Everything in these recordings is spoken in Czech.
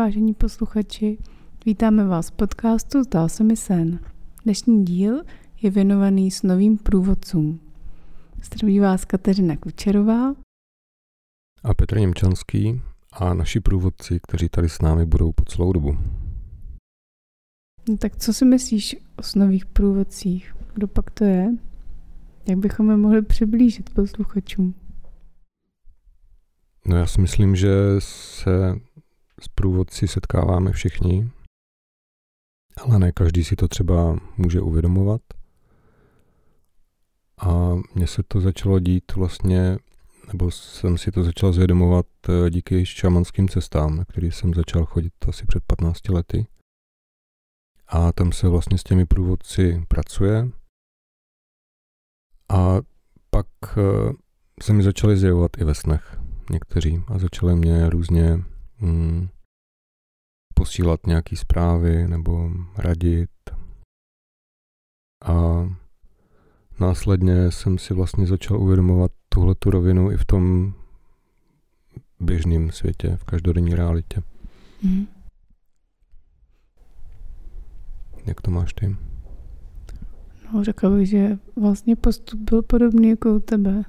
Vážení posluchači. Vítáme vás v podcastu Zdál se mi sen. Dnešní díl je věnovaný s novým průvodcům. Zdraví vás Kateřina Kučerová a Petr Němčanský a naši průvodci, kteří tady s námi budou po celou dobu. No tak co si myslíš o nových průvodcích? Kdo pak to je? Jak bychom je mohli přiblížit posluchačům? No já si myslím, že se s průvodci setkáváme všichni, ale ne každý si to třeba může uvědomovat. A mně se to začalo dít vlastně, nebo jsem si to začal zvědomovat eh, díky šamanským cestám, na který jsem začal chodit asi před 15 lety. A tam se vlastně s těmi průvodci pracuje. A pak eh, se mi začali zjevovat i ve snech někteří a začali mě různě hmm, posílat nějaké zprávy nebo radit. A následně jsem si vlastně začal uvědomovat tuhle tu rovinu i v tom běžném světě, v každodenní realitě. Mm. Jak to máš ty? No, řekl bych, že vlastně postup byl podobný jako u tebe.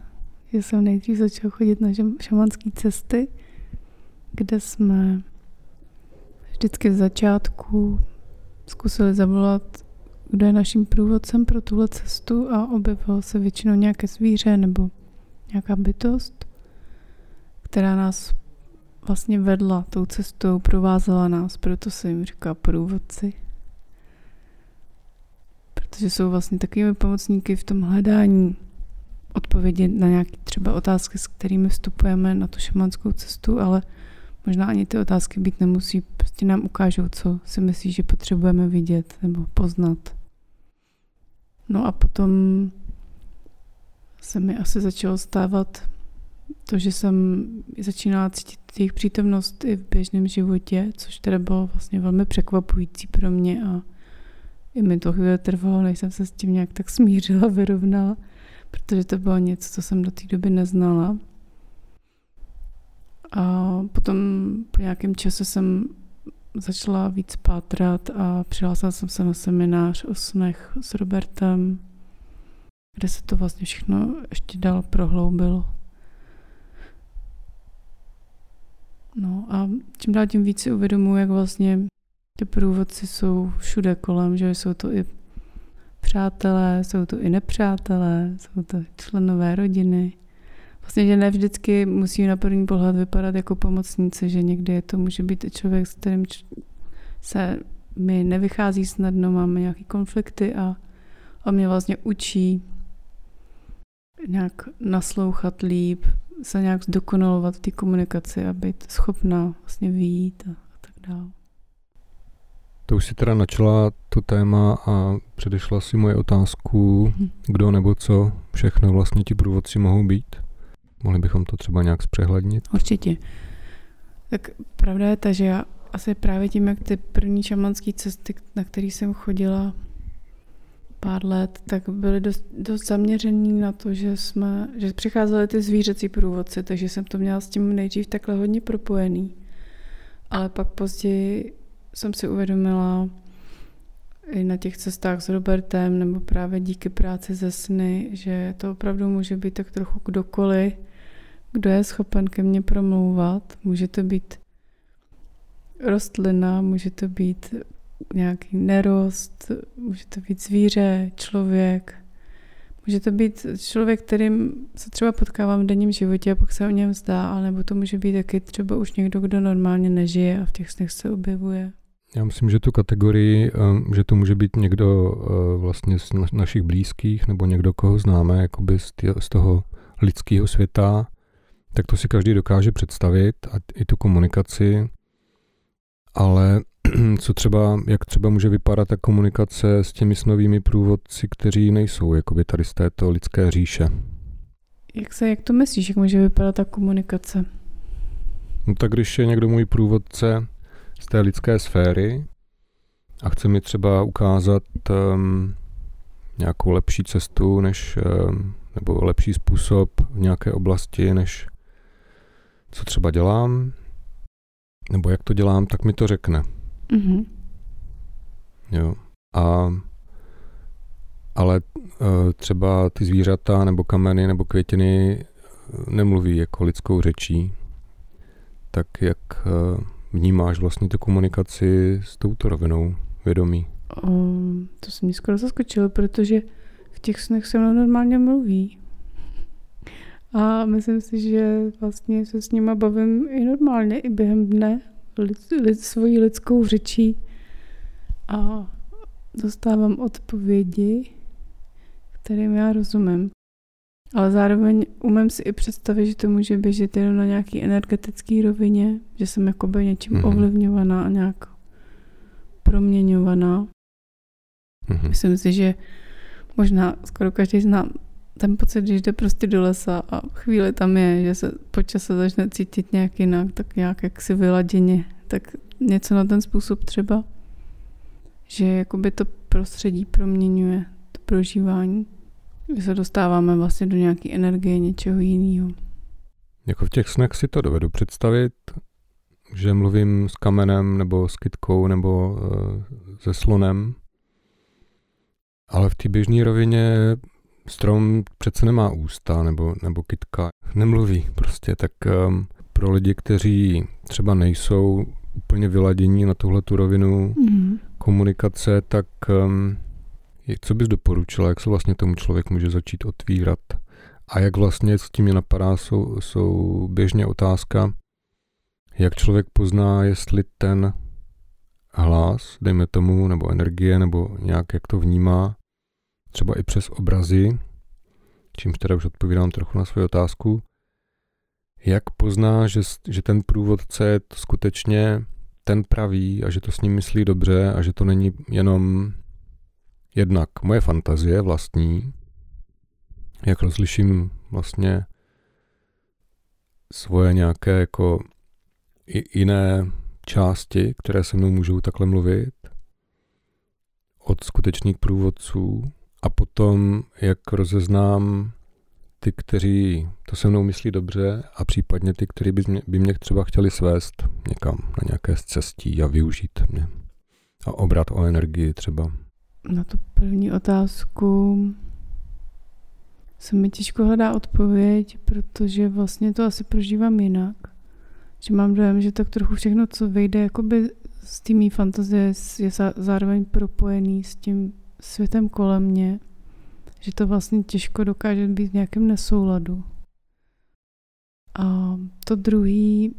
Že jsem nejdřív začal chodit na šamanské cesty, kde jsme vždycky v začátku zkusili zavolat, kdo je naším průvodcem pro tuhle cestu a objevilo se většinou nějaké zvíře nebo nějaká bytost, která nás vlastně vedla tou cestou, provázela nás, proto se jim říká průvodci. Protože jsou vlastně takovými pomocníky v tom hledání odpovědi na nějaké třeba otázky, s kterými vstupujeme na tu šamanskou cestu, ale možná ani ty otázky být nemusí, prostě nám ukážou, co si myslí, že potřebujeme vidět nebo poznat. No a potom se mi asi začalo stávat to, že jsem začínala cítit jejich přítomnost i v běžném životě, což teda bylo vlastně velmi překvapující pro mě a i mi to chvíli trvalo, než jsem se s tím nějak tak smířila, vyrovnala, protože to bylo něco, co jsem do té doby neznala. A potom po nějakém čase jsem začala víc pátrat a přihlásila jsem se na seminář o snech s Robertem, kde se to vlastně všechno ještě dál prohloubilo. No a čím dál tím víc si uvědomuji, jak vlastně ty průvodci jsou všude kolem, že jsou to i přátelé, jsou to i nepřátelé, jsou to členové rodiny. Vlastně, že ne vždycky musí na první pohled vypadat jako pomocníci, že někdy to může být i člověk, s kterým se mi nevychází snadno, máme nějaké konflikty a on mě vlastně učí nějak naslouchat líp, se nějak zdokonalovat v té komunikaci a být schopná vlastně vyjít a, a tak dále. To už si teda načala to téma a předešla si moje otázku, mhm. kdo nebo co všechno vlastně ti průvodci mohou být. Mohli bychom to třeba nějak zpřehlednit? Určitě. Tak pravda je ta, že já asi právě tím, jak ty první šamanské cesty, na které jsem chodila pár let, tak byly dost, dost zaměřený na to, že jsme, že přicházely ty zvířecí průvodci, takže jsem to měla s tím nejdřív takhle hodně propojený. Ale pak později jsem si uvědomila i na těch cestách s Robertem nebo právě díky práci ze sny, že to opravdu může být tak trochu kdokoliv, kdo je schopen ke mně promlouvat. Může to být rostlina, může to být nějaký nerost, může to být zvíře, člověk, může to být člověk, kterým se třeba potkávám v denním životě a pak se o něm zdá, ale nebo to může být taky třeba už někdo, kdo normálně nežije a v těch snech se objevuje. Já myslím, že tu kategorii, eh, že to může být někdo eh, vlastně z našich blízkých nebo někdo, koho známe jakoby z toho lidského světa, tak to si každý dokáže představit a i tu komunikaci, ale co třeba, jak třeba může vypadat ta komunikace s těmi snovými průvodci, kteří nejsou jakoby tady z této lidské říše? Jak se, jak to myslíš, jak může vypadat ta komunikace? No tak když je někdo můj průvodce z té lidské sféry a chce mi třeba ukázat um, nějakou lepší cestu, než, um, nebo lepší způsob v nějaké oblasti, než co třeba dělám, nebo jak to dělám, tak mi to řekne. Mm-hmm. Jo. A ale uh, třeba ty zvířata nebo kameny nebo květiny eh, nemluví jako lidskou řečí. Tak jak uh, vnímáš vlastně tu komunikaci s touto rovinou vědomí? Um, to se mi skoro zaskočilo, protože v těch snech se mnou normálně mluví. A myslím si, že vlastně se s nima bavím i normálně, i během dne, lid, lid, svojí lidskou řečí. A dostávám odpovědi, kterým já rozumím. Ale zároveň umím si i představit, že to může běžet jenom na nějaký energetický rovině, že jsem jakoby něčím mm-hmm. ovlivňovaná a nějak proměňovaná. Mm-hmm. Myslím si, že možná skoro každý zná ten pocit, když jde prostě do lesa a chvíli tam je, že se po čase začne cítit nějak jinak, tak nějak jak si vyladěně, tak něco na ten způsob třeba, že jakoby to prostředí proměňuje, to prožívání, že se dostáváme vlastně do nějaké energie něčeho jiného. Jako v těch snech si to dovedu představit, že mluvím s kamenem nebo s kytkou nebo uh, se slonem, ale v té běžné rovině strom přece nemá ústa nebo, nebo kytka, nemluví prostě, tak um, pro lidi, kteří třeba nejsou úplně vyladění na tuhle tu rovinu mm. komunikace, tak um, co bys doporučila, jak se vlastně tomu člověk může začít otvírat a jak vlastně s tím mě napadá, jsou, jsou běžně otázka, jak člověk pozná, jestli ten hlas, dejme tomu, nebo energie, nebo nějak jak to vnímá, třeba i přes obrazy, čímž teda už odpovídám trochu na svou otázku, jak pozná, že, že ten průvodce je skutečně ten pravý a že to s ním myslí dobře a že to není jenom jednak moje fantazie vlastní, jak rozliším vlastně svoje nějaké jako jiné části, které se mnou můžou takhle mluvit, od skutečných průvodců a potom, jak rozeznám ty, kteří to se mnou myslí dobře a případně ty, kteří by mě, by mě třeba chtěli svést někam na nějaké cestí a využít mě. A obrat o energii třeba. Na tu první otázku se mi těžko hledá odpověď, protože vlastně to asi prožívám jinak. Že mám dojem, že tak trochu všechno, co vejde jakoby z té mý fantazie, je zároveň propojený s tím světem kolem mě, že to vlastně těžko dokáže být v nějakém nesouladu. A to druhý,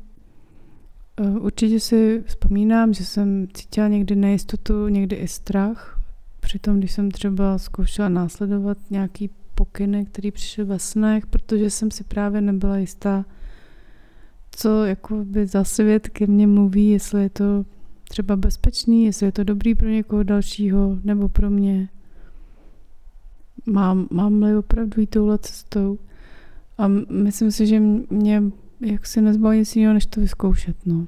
eh, určitě si vzpomínám, že jsem cítila někdy nejistotu, někdy i strach. Přitom, když jsem třeba zkoušela následovat nějaký pokyny, který přišel ve snech, protože jsem si právě nebyla jistá, co jako by za svět ke mně mluví, jestli je to třeba bezpečný, jestli je to dobrý pro někoho dalšího nebo pro mě. Mám, mám-li opravdu jít touhle cestou. A myslím si, že mě jak si nezbaví nic jiného, než to vyzkoušet. No.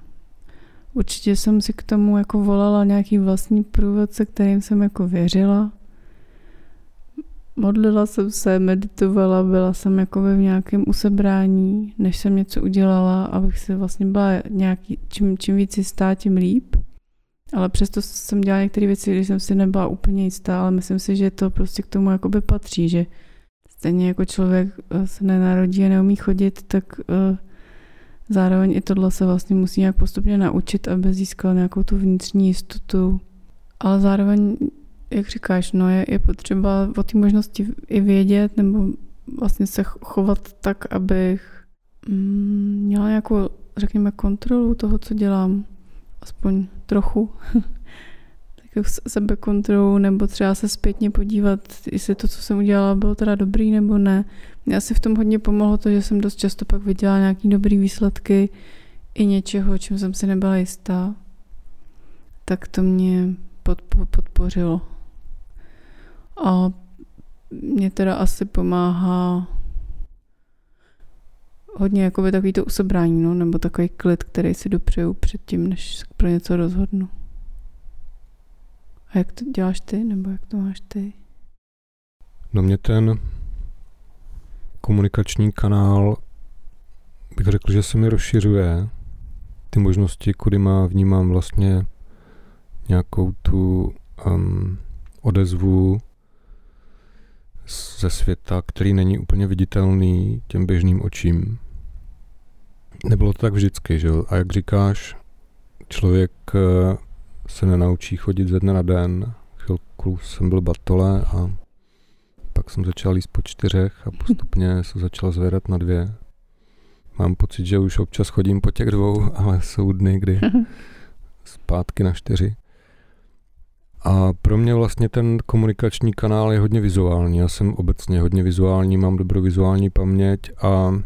Určitě jsem si k tomu jako volala nějaký vlastní průvodce, kterým jsem jako věřila. Modlila jsem se, meditovala, byla jsem jako v nějakém usebrání, než jsem něco udělala, abych se vlastně byla nějaký, čím, čím víc jistá, tím líp. Ale přesto jsem dělala některé věci, když jsem si nebyla úplně jistá, ale myslím si, že to prostě k tomu jakoby patří, že stejně jako člověk eh, se nenarodí a neumí chodit, tak uh, zároveň i tohle se vlastně musí nějak postupně naučit, aby získal nějakou tu vnitřní jistotu. Ale zároveň, jak říkáš, no je, je potřeba o té možnosti i vědět nebo vlastně se chovat tak, abych mm, měla nějakou, řekněme, kontrolu toho, co dělám aspoň trochu tak sebekontrolu, nebo třeba se zpětně podívat, jestli to, co jsem udělala, bylo teda dobrý nebo ne. Mě asi v tom hodně pomohlo to, že jsem dost často pak viděla nějaký dobrý výsledky i něčeho, čím jsem si nebyla jistá. Tak to mě podpo- podpořilo. A mě teda asi pomáhá hodně jakoby takový to usobrání, no, nebo takový klid, který si dopřeju předtím, než pro něco rozhodnu. A jak to děláš ty, nebo jak to máš ty? No mě ten komunikační kanál bych řekl, že se mi rozšiřuje ty možnosti, kudy má vnímám vlastně nějakou tu um, odezvu ze světa, který není úplně viditelný těm běžným očím. Nebylo to tak vždycky, že jo? A jak říkáš, člověk eh, se nenaučí chodit ze dne na den. Chvilku jsem byl batole a pak jsem začal jíst po čtyřech a postupně se začal zvedat na dvě. Mám pocit, že už občas chodím po těch dvou, ale jsou dny, kdy zpátky na čtyři. A pro mě vlastně ten komunikační kanál je hodně vizuální. Já jsem obecně hodně vizuální, mám dobrou vizuální paměť a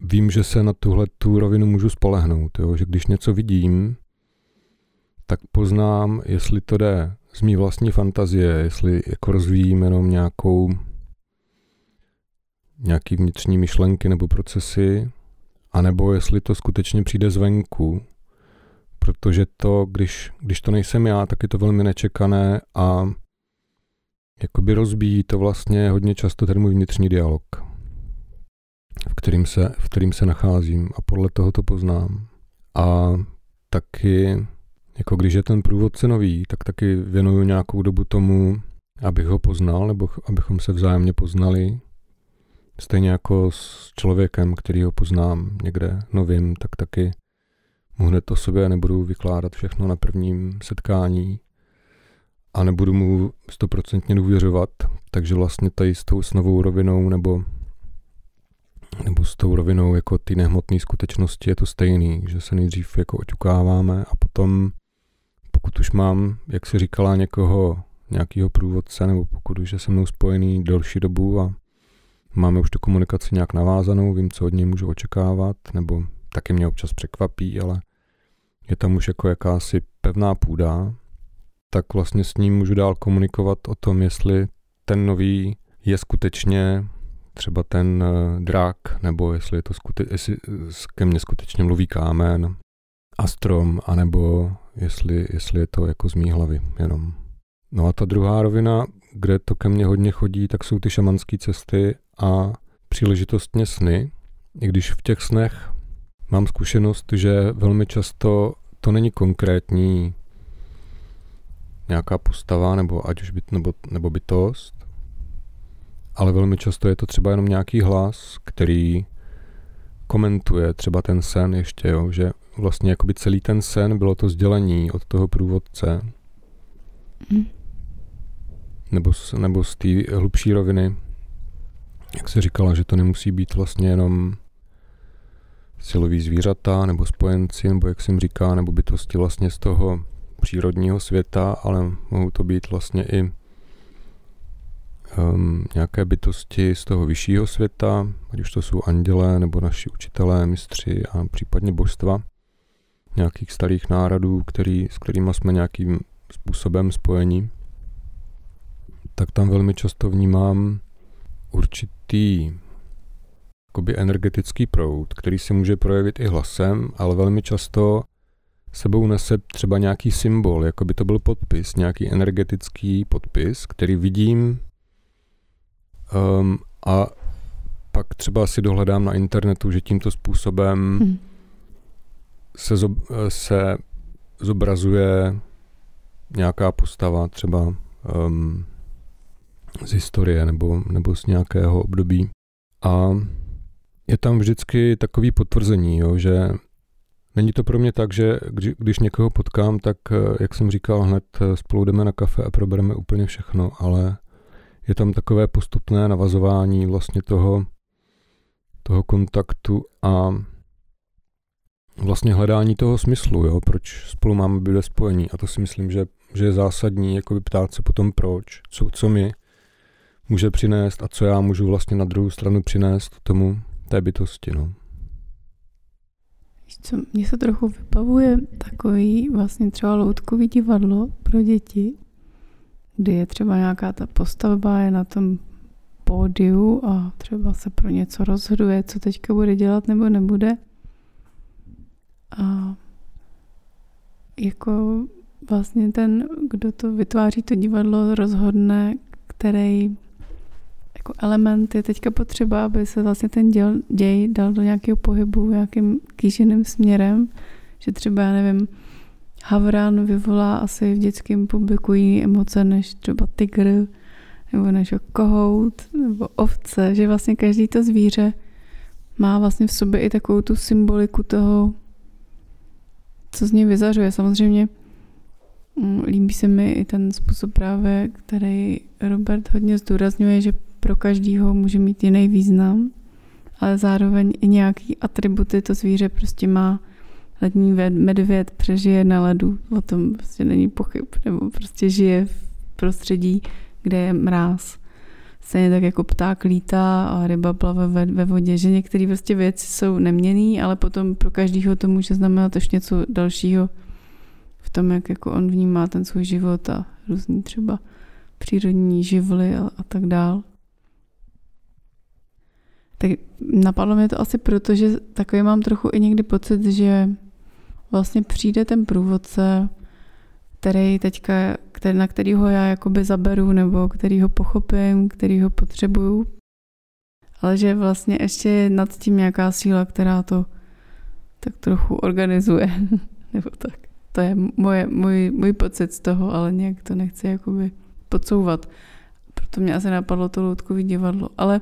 vím, že se na tuhle tu rovinu můžu spolehnout. Jo? Že když něco vidím, tak poznám, jestli to jde z mý vlastní fantazie, jestli jako rozvíjím jenom nějakou nějaký vnitřní myšlenky nebo procesy, anebo jestli to skutečně přijde zvenku, protože to, když, když to nejsem já, tak je to velmi nečekané a jakoby rozbíjí to vlastně hodně často ten můj vnitřní dialog, v kterým se, v kterým se nacházím a podle toho to poznám. A taky, jako když je ten průvodce nový, tak taky věnuju nějakou dobu tomu, abych ho poznal, nebo abychom se vzájemně poznali. Stejně jako s člověkem, který ho poznám někde novým, tak taky mu hned o sobě nebudu vykládat všechno na prvním setkání a nebudu mu stoprocentně důvěřovat, takže vlastně tady s tou s novou rovinou nebo nebo s tou rovinou jako ty nehmotné skutečnosti je to stejný, že se nejdřív jako oťukáváme a potom pokud už mám, jak si říkala, někoho, nějakého průvodce, nebo pokud už je se mnou spojený delší dobu a máme už tu komunikaci nějak navázanou, vím, co od něj můžu očekávat, nebo taky mě občas překvapí, ale je tam už jako jakási pevná půda, tak vlastně s ním můžu dál komunikovat o tom, jestli ten nový je skutečně třeba ten uh, drak, nebo jestli je to skute- jestli ke mně skutečně mluví kámen a strom, anebo jestli, jestli je to jako z mý hlavy jenom. No a ta druhá rovina, kde to ke mně hodně chodí, tak jsou ty šamanské cesty a příležitostně sny, i když v těch snech mám zkušenost, že velmi často to není konkrétní nějaká postava, nebo ať už byt, nebo, nebo bytost, ale velmi často je to třeba jenom nějaký hlas, který komentuje třeba ten sen ještě, jo, že vlastně jakoby celý ten sen bylo to sdělení od toho průvodce. Mm. Nebo, nebo z té hlubší roviny, jak se říkala, že to nemusí být vlastně jenom silový zvířata nebo spojenci, nebo jak jsem říká, nebo bytosti vlastně z toho přírodního světa, ale mohou to být vlastně i um, nějaké bytosti z toho vyššího světa, ať už to jsou andělé nebo naši učitelé, mistři a případně božstva nějakých starých národů, který, s kterými jsme nějakým způsobem spojení, tak tam velmi často vnímám určitý jakoby energetický proud, který se může projevit i hlasem, ale velmi často sebou nese třeba nějaký symbol, jako by to byl podpis, nějaký energetický podpis, který vidím um, a pak třeba si dohledám na internetu, že tímto způsobem hmm. se, zob, se zobrazuje nějaká postava třeba um, z historie nebo, nebo z nějakého období. A je tam vždycky takový potvrzení, jo, že není to pro mě tak, že když někoho potkám, tak, eh, jak jsem říkal, hned eh, spolu jdeme na kafe a probereme úplně všechno, ale je tam takové postupné navazování vlastně toho, toho kontaktu a vlastně hledání toho smyslu, jo, proč spolu máme být spojení. A to si myslím, že, že je zásadní jako ptát se potom proč, co, co mi může přinést a co já můžu vlastně na druhou stranu přinést tomu, té bytosti. No. Co, mně se trochu vypavuje takový vlastně třeba loutkový divadlo pro děti, kdy je třeba nějaká ta postavba, je na tom pódiu a třeba se pro něco rozhoduje, co teďka bude dělat nebo nebude. A jako vlastně ten, kdo to vytváří to divadlo, rozhodne, který jako element je teďka potřeba, aby se vlastně ten děl, děj dal do nějakého pohybu nějakým kýženým směrem, Že třeba, já nevím, havran vyvolá asi v dětském publiku jiné emoce než třeba tygr, nebo než kohout, nebo ovce, že vlastně každý to zvíře má vlastně v sobě i takovou tu symboliku toho, co z něj vyzařuje. Samozřejmě mm, líbí se mi i ten způsob právě, který Robert hodně zdůrazňuje, že pro každýho může mít jiný význam, ale zároveň i nějaký atributy to zvíře prostě má. Lední medvěd přežije na ledu, o tom prostě není pochyb, nebo prostě žije v prostředí, kde je mráz. Stejně tak jako pták lítá a ryba plave ve, ve vodě, že některé prostě věci jsou neměný, ale potom pro každého to může znamenat ještě něco dalšího v tom, jak jako on vnímá ten svůj život a různý třeba přírodní živly a, a tak dál. Tak napadlo mě to asi proto, že takový mám trochu i někdy pocit, že vlastně přijde ten průvodce, který teďka, který, na kterýho já jakoby zaberu, nebo který ho pochopím, který ho potřebuju, ale že vlastně ještě je nad tím nějaká síla, která to tak trochu organizuje, nebo tak. To je moje, můj, můj pocit z toho, ale nějak to nechci jakoby podsouvat. Proto mě asi napadlo to loutkový divadlo. Ale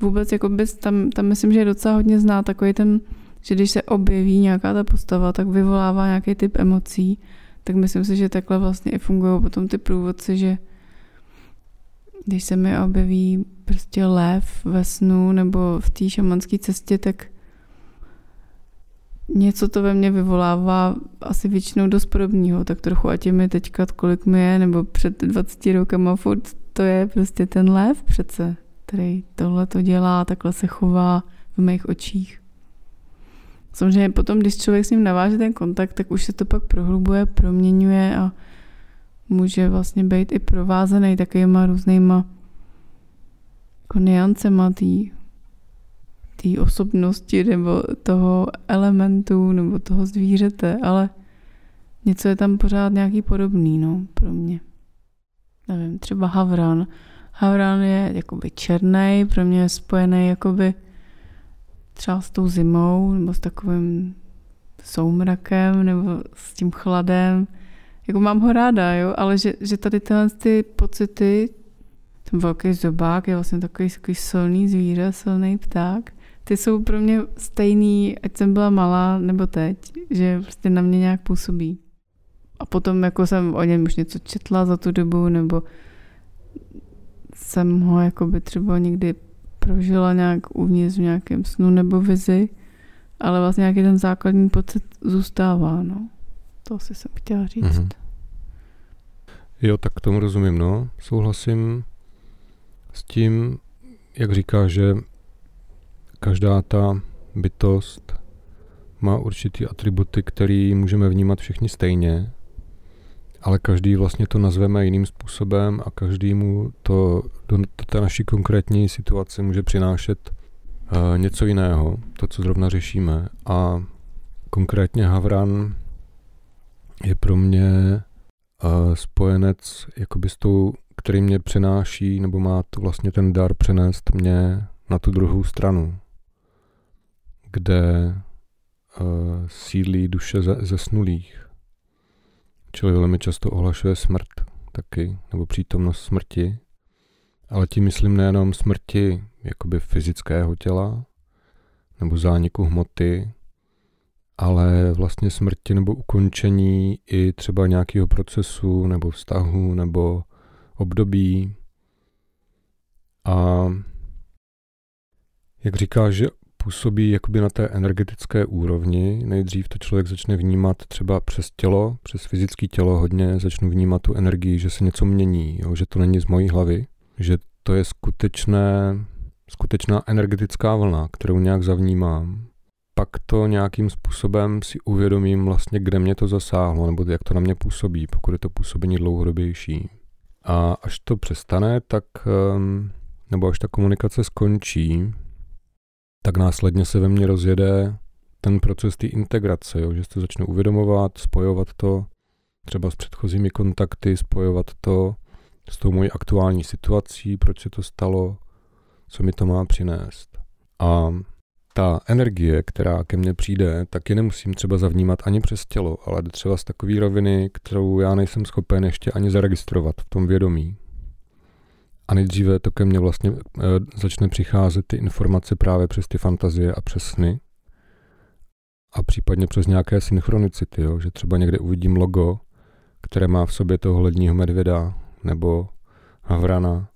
vůbec jakoby tam, tam myslím, že je docela hodně zná takový ten, že když se objeví nějaká ta postava, tak vyvolává nějaký typ emocí tak myslím si, že takhle vlastně i fungují potom ty průvodci, že když se mi objeví prostě lev ve snu nebo v té šamanské cestě, tak něco to ve mně vyvolává asi většinou dost podobného, tak trochu ať je mi teďka, kolik mi je, nebo před 20 rokama furt to je prostě ten lev přece, který tohle to dělá, takhle se chová v mých očích. Samozřejmě potom, když člověk s ním naváže ten kontakt, tak už se to pak prohlubuje, proměňuje a může vlastně být i provázený takovýma různýma jako niancema té osobnosti nebo toho elementu nebo toho zvířete, ale něco je tam pořád nějaký podobný, no, pro mě. Nevím, třeba havran. Havran je jakoby černý, pro mě je spojený jakoby třeba s tou zimou nebo s takovým soumrakem nebo s tím chladem. Jako mám ho ráda, jo, ale že, že tady tyhle ty pocity, ten velký zobák je vlastně takový, takový silný zvíře, silný pták, ty jsou pro mě stejný, ať jsem byla malá nebo teď, že prostě na mě nějak působí. A potom jako jsem o něm už něco četla za tu dobu, nebo jsem ho jako by třeba někdy prožila nějak uvnitř v nějakém snu nebo vizi, ale vlastně nějaký ten základní pocit zůstává, no. To asi jsem chtěla říct. Mm-hmm. Jo, tak tomu rozumím, no. Souhlasím s tím, jak říká, že každá ta bytost má určitý atributy, které můžeme vnímat všichni stejně ale každý vlastně to nazveme jiným způsobem a každému to do té naší konkrétní situace může přinášet uh, něco jiného, to, co zrovna řešíme. A konkrétně Havran je pro mě uh, spojenec jakoby s tou, který mě přenáší, nebo má to vlastně ten dar přenést mě na tu druhou stranu, kde uh, sídlí duše ze, zesnulých Čili velmi často ohlašuje smrt taky, nebo přítomnost smrti. Ale tím myslím nejenom smrti jakoby fyzického těla, nebo zániku hmoty, ale vlastně smrti nebo ukončení i třeba nějakého procesu nebo vztahu nebo období. A jak říká, že působí jakoby na té energetické úrovni. Nejdřív to člověk začne vnímat třeba přes tělo, přes fyzické tělo hodně, začnu vnímat tu energii, že se něco mění, jo, že to není z mojí hlavy, že to je skutečné, skutečná energetická vlna, kterou nějak zavnímám. Pak to nějakým způsobem si uvědomím vlastně, kde mě to zasáhlo, nebo jak to na mě působí, pokud je to působení dlouhodobější. A až to přestane, tak, ehm, nebo až ta komunikace skončí, tak následně se ve mně rozjede ten proces té integrace, jo, že se začnu uvědomovat, spojovat to třeba s předchozími kontakty, spojovat to s tou mojí aktuální situací, proč se to stalo, co mi to má přinést. A ta energie, která ke mně přijde, tak ji nemusím třeba zavnímat ani přes tělo, ale třeba z takové roviny, kterou já nejsem schopen ještě ani zaregistrovat v tom vědomí. A nejdříve to ke mně vlastně e, začne přicházet ty informace právě přes ty fantazie a přes sny. A případně přes nějaké synchronicity, jo? že třeba někde uvidím logo, které má v sobě toho ledního medvěda, nebo havrana,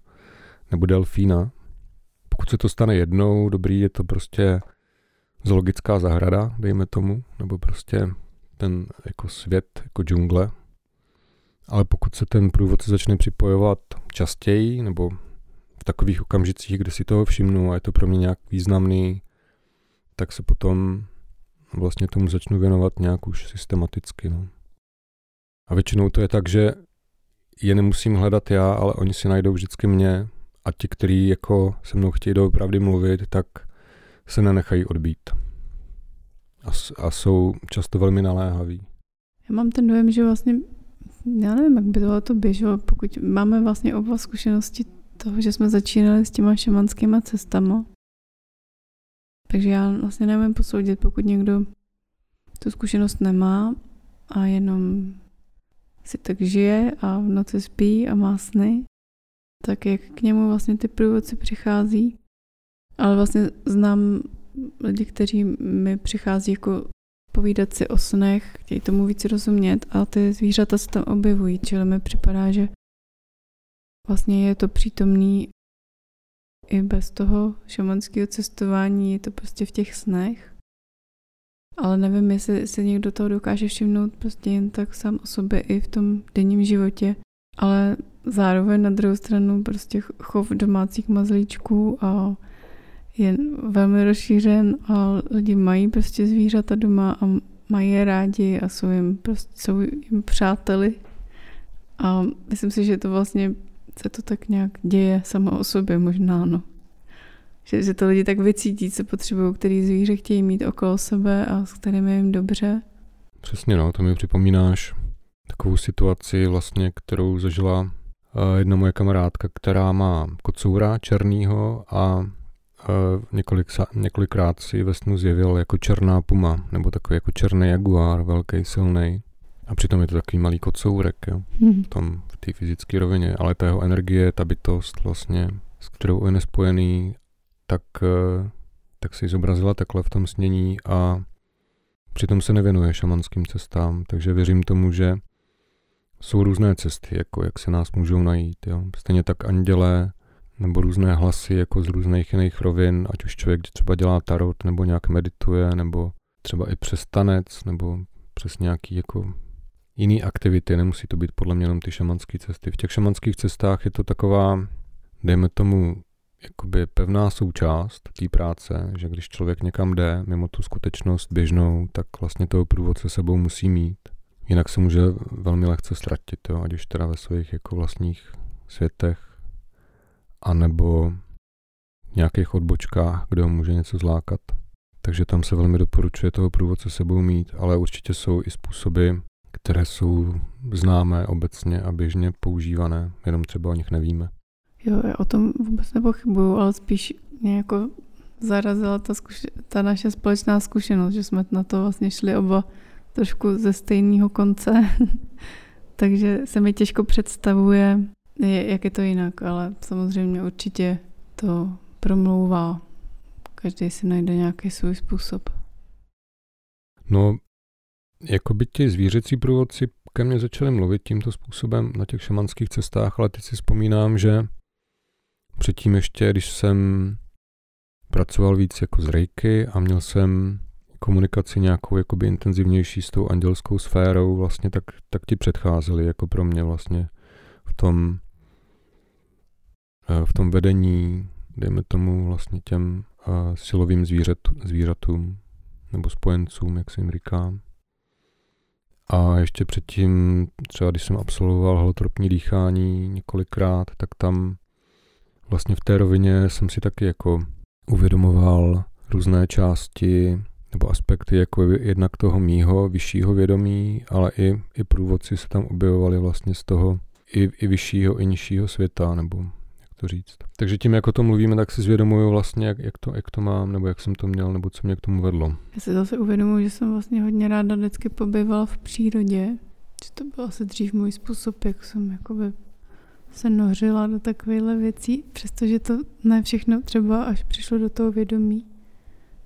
nebo delfína. Pokud se to stane jednou, dobrý, je to prostě zoologická zahrada, dejme tomu, nebo prostě ten jako svět, jako džungle. Ale pokud se ten průvodce začne připojovat častěji, nebo v takových okamžicích, kdy si toho všimnu a je to pro mě nějak významný, tak se potom vlastně tomu začnu věnovat nějak už systematicky. No. A většinou to je tak, že je nemusím hledat já, ale oni si najdou vždycky mě a ti, kteří jako se mnou chtějí doopravdy mluvit, tak se nenechají odbít. A, a jsou často velmi naléhaví. Já mám ten dojem, že vlastně, já nevím, jak by tohle to běželo, pokud máme vlastně oba zkušenosti toho, že jsme začínali s těma šamanskýma cestama. Takže já vlastně nevím posoudit, pokud někdo tu zkušenost nemá a jenom si tak žije a v noci spí a má sny, tak jak k němu vlastně ty průvodci přichází. Ale vlastně znám lidi, kteří mi přichází jako povídat si o snech, chtějí tomu víc rozumět a ty zvířata se tam objevují, čili mi připadá, že vlastně je to přítomný i bez toho šamanského cestování, je to prostě v těch snech. Ale nevím, jestli se někdo toho dokáže všimnout prostě jen tak sám o sobě i v tom denním životě. Ale zároveň na druhou stranu prostě chov domácích mazlíčků a je velmi rozšířen a lidi mají prostě zvířata doma a mají je rádi a jsou jim, prostě, jsou jim přáteli. A myslím si, že to vlastně se to tak nějak děje samo o sobě možná, no. Že, že to lidi tak vycítí, co potřebují, který zvíře chtějí mít okolo sebe a s kterými jim dobře. Přesně, no, to mi připomínáš takovou situaci vlastně, kterou zažila uh, jedna moje kamarádka, která má kocoura černýho a několik, několikrát si ve snu zjevil jako černá puma, nebo takový jako černý jaguár, velký, silný. A přitom je to takový malý kocourek, jo, hmm. v tom, v té fyzické rovině, ale ta jeho energie, ta bytost vlastně, s kterou je nespojený, tak, uh, tak si zobrazila takhle v tom snění a přitom se nevěnuje šamanským cestám, takže věřím tomu, že jsou různé cesty, jako jak se nás můžou najít. Jo. Stejně tak andělé nebo různé hlasy jako z různých jiných rovin, ať už člověk třeba dělá tarot nebo nějak medituje, nebo třeba i přes tanec, nebo přes nějaký jako jiný aktivity, nemusí to být podle mě jenom ty šamanské cesty. V těch šamanských cestách je to taková, dejme tomu, jakoby pevná součást té práce, že když člověk někam jde mimo tu skutečnost běžnou, tak vlastně toho průvodce sebou musí mít. Jinak se může velmi lehce ztratit, jo, ať už teda ve svých jako vlastních světech, anebo nějakých odbočkách, kde ho může něco zlákat. Takže tam se velmi doporučuje toho průvodce sebou mít, ale určitě jsou i způsoby, které jsou známé obecně a běžně používané, jenom třeba o nich nevíme. Jo, já o tom vůbec nepochybuju, ale spíš mě jako zarazila ta, zkuši- ta naše společná zkušenost, že jsme na to vlastně šli oba trošku ze stejného konce, takže se mi těžko představuje, jak je to jinak, ale samozřejmě určitě to promlouvá. Každý si najde nějaký svůj způsob. No, jako by ti zvířecí průvodci ke mně začali mluvit tímto způsobem na těch šamanských cestách, ale teď si vzpomínám, že předtím ještě, když jsem pracoval víc jako z rejky a měl jsem komunikaci nějakou jakoby intenzivnější s tou andělskou sférou, vlastně tak, tak ti předcházeli jako pro mě vlastně v tom, eh, v tom vedení, dejme tomu vlastně těm uh, silovým zvířat, zvířatům nebo spojencům, jak se jim říká. A ještě předtím, třeba když jsem absolvoval holotropní dýchání několikrát, tak tam vlastně v té rovině jsem si taky jako uvědomoval různé části nebo aspekty jako jednak toho mýho vyššího vědomí, ale i, i průvodci se tam objevovali vlastně z toho i, i vyššího i nižšího světa, nebo jak to říct. Takže tím, jako to mluvíme, tak si zvědomuju vlastně, jak, jak, to, jak to mám, nebo jak jsem to měl, nebo co mě k tomu vedlo. Já si zase uvědomuji, že jsem vlastně hodně ráda vždycky pobývala v přírodě, že to byl asi dřív můj způsob, jak jsem jakoby se nořila do takovýchhle věcí, přestože to ne všechno třeba až přišlo do toho vědomí,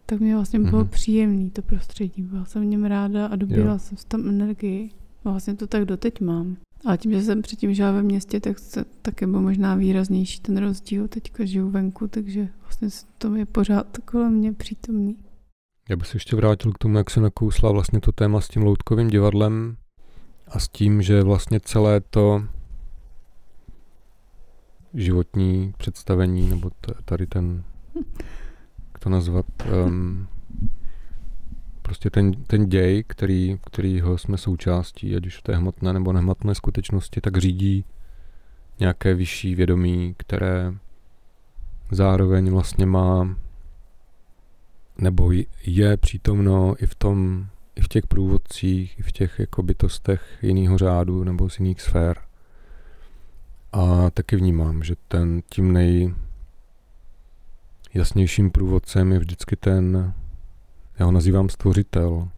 tak mě vlastně bylo mm-hmm. příjemný to prostředí. Byla jsem v něm ráda a dobila jsem tam energii. A vlastně to tak doteď mám. Ale tím, že jsem předtím žila ve městě, tak se taky byl možná výraznější ten rozdíl. Teďka žiju venku, takže vlastně to je pořád kolem mě přítomný. Já bych se ještě vrátil k tomu, jak se nakousla vlastně to téma s tím loutkovým divadlem a s tím, že vlastně celé to životní představení, nebo tady ten, jak to nazvat, um, prostě ten, ten děj, který, kterýho jsme součástí, ať už v té hmotné nebo nehmotné skutečnosti, tak řídí nějaké vyšší vědomí, které zároveň vlastně má nebo je přítomno i v tom, i v těch průvodcích, i v těch jako bytostech jiného řádu nebo z jiných sfér. A taky vnímám, že ten tím nejjasnějším průvodcem je vždycky ten, já ho nazývám stvořitel,